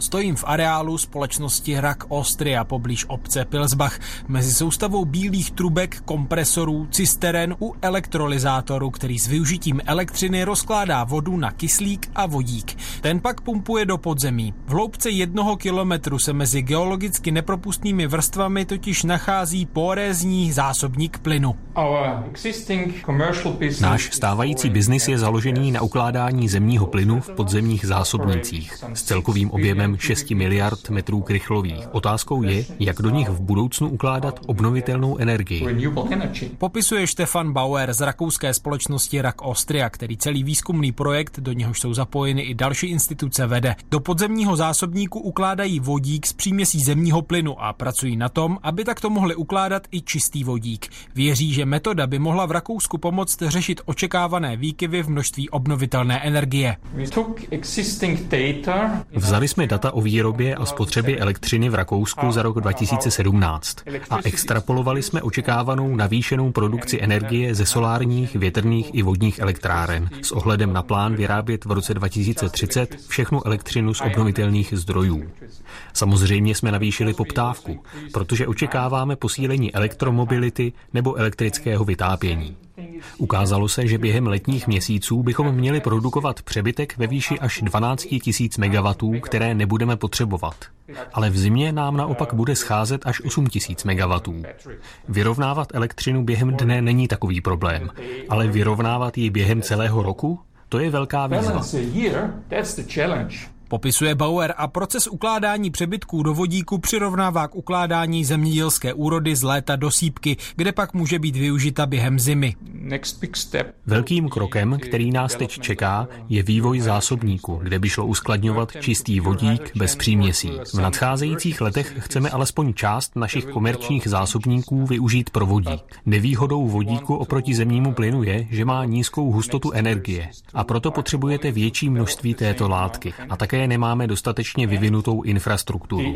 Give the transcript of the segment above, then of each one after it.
Stojím v areálu společnosti Rak Austria poblíž obce Pilsbach mezi soustavou bílých trubek, kompresorů, cisteren u elektrolyzátoru, který s využitím elektřiny rozkládá vodu na kyslík a vodík. Ten pak pumpuje do podzemí. V hloubce jednoho kilometru se mezi geologicky nepropustnými vrstvami totiž nachází porézní zásobník plynu. Náš stávající biznis je založený na ukládání zemního plynu v podzemních zásobnicích s celkovým objemem 6 miliard metrů krychlových. Otázkou je, jak do nich v budoucnu ukládat obnovitelnou energii. Popisuje Stefan Bauer z rakouské společnosti Rak Austria, který celý výzkumný projekt, do něhož jsou zapojeny i další instituce, vede. Do podzemního zásobníku ukládají vodík z příměsí zemního plynu a pracují na tom, aby takto mohli ukládat i čistý vodík. Věří, že metoda by mohla v Rakousku pomoct řešit očekávané výkyvy v množství obnovitelné energie. Vzali jsme data o výrobě a spotřebě elektřiny v Rakousku za rok 2017 a extrapolovali jsme očekávanou navýšenou produkci energie ze solárních, větrných i vodních elektráren s ohledem na plán vyrábět v roce 2030 všechnu elektřinu z obnovitelných zdrojů. Samozřejmě jsme navýšili poptávku, protože očekáváme posílení elektromobility nebo elektrického vytápění. Ukázalo se, že během letních měsíců bychom měli produkovat přebytek ve výši až 12 000 MW, které nebudeme potřebovat. Ale v zimě nám naopak bude scházet až 8 000 MW. Vyrovnávat elektřinu během dne není takový problém, ale vyrovnávat ji během celého roku? To je velká výzva. Popisuje Bauer a proces ukládání přebytků do vodíku přirovnává k ukládání zemědělské úrody z léta do sípky, kde pak může být využita během zimy. Velkým krokem, který nás teď čeká, je vývoj zásobníku, kde by šlo uskladňovat čistý vodík bez příměsí. V nadcházejících letech chceme alespoň část našich komerčních zásobníků využít pro vodík. Nevýhodou vodíku oproti zemnímu plynu je, že má nízkou hustotu energie a proto potřebujete větší množství této látky a také nemáme dostatečně vyvinutou infrastrukturu.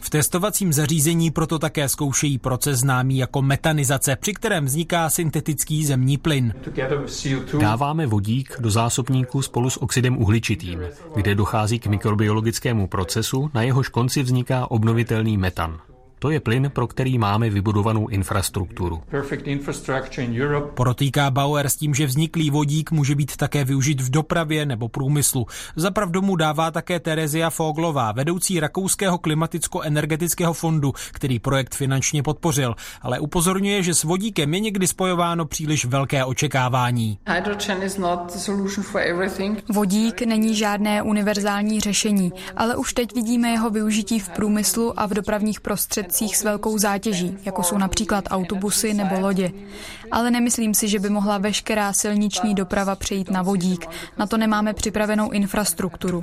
V testovacím zařízení proto také zkoušejí proces známý jako metanizace, při kterém vzniká syntetický zemní plyn. Dáváme vodík do zásobníku spolu s oxidem uhličitým, kde dochází k mikrobiologickému procesu, na jehož konci vzniká obnovitelný metan. To je plyn, pro který máme vybudovanou infrastrukturu. Porotýká Bauer s tím, že vzniklý vodík může být také využit v dopravě nebo průmyslu. Zapravdu mu dává také Terezia Foglová, vedoucí Rakouského klimaticko-energetického fondu, který projekt finančně podpořil, ale upozorňuje, že s vodíkem je někdy spojováno příliš velké očekávání. Vodík není žádné univerzální řešení, ale už teď vidíme jeho využití v průmyslu a v dopravních prostředcích prostředcích s velkou zátěží, jako jsou například autobusy nebo lodě. Ale nemyslím si, že by mohla veškerá silniční doprava přejít na vodík. Na to nemáme připravenou infrastrukturu.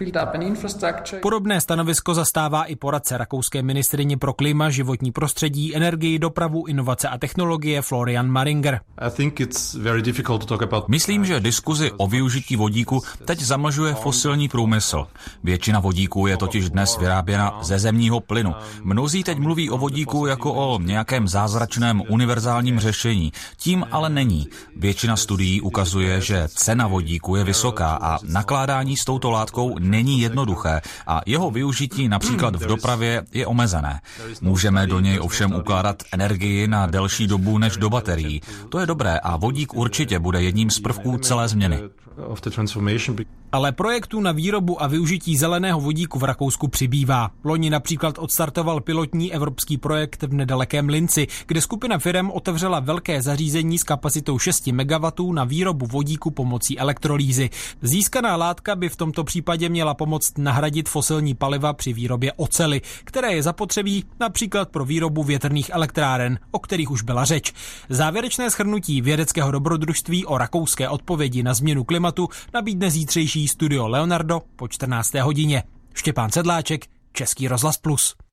Podobné stanovisko zastává i poradce rakouské ministrině pro klima, životní prostředí, energii, dopravu, inovace a technologie Florian Maringer. Myslím, že diskuzi o využití vodíku teď zamlžuje fosilní průmysl. Většina vodíků je totiž dnes vyráběna ze zemního plynu. Mnozí teď mluví o vodíku jako o nějakém zázračném univerzálním řešení. Tím ale není. Většina studií ukazuje, že cena vodíku je vysoká a nakládání s touto látkou není jednoduché a jeho využití například v dopravě je omezené. Můžeme do něj ovšem ukládat energii na delší dobu než do baterií. To je dobré a vodík určitě bude jedním z prvků celé změny. Ale projektů na výrobu a využití zeleného vodíku v Rakousku přibývá. Loni například odstartoval pilotní evropský projekt v nedalekém Linci, kde skupina firm otevřela velké zařízení s kapacitou 6 MW na výrobu vodíku pomocí elektrolýzy. Získaná látka by v tomto případě měla pomoct nahradit fosilní paliva při výrobě ocely, které je zapotřebí například pro výrobu větrných elektráren, o kterých už byla řeč. Závěrečné schrnutí vědeckého dobrodružství o rakouské odpovědi na změnu klimatu nabídne zítřejší studio Leonardo po 14. hodině. Štěpán Sedláček, Český rozhlas Plus.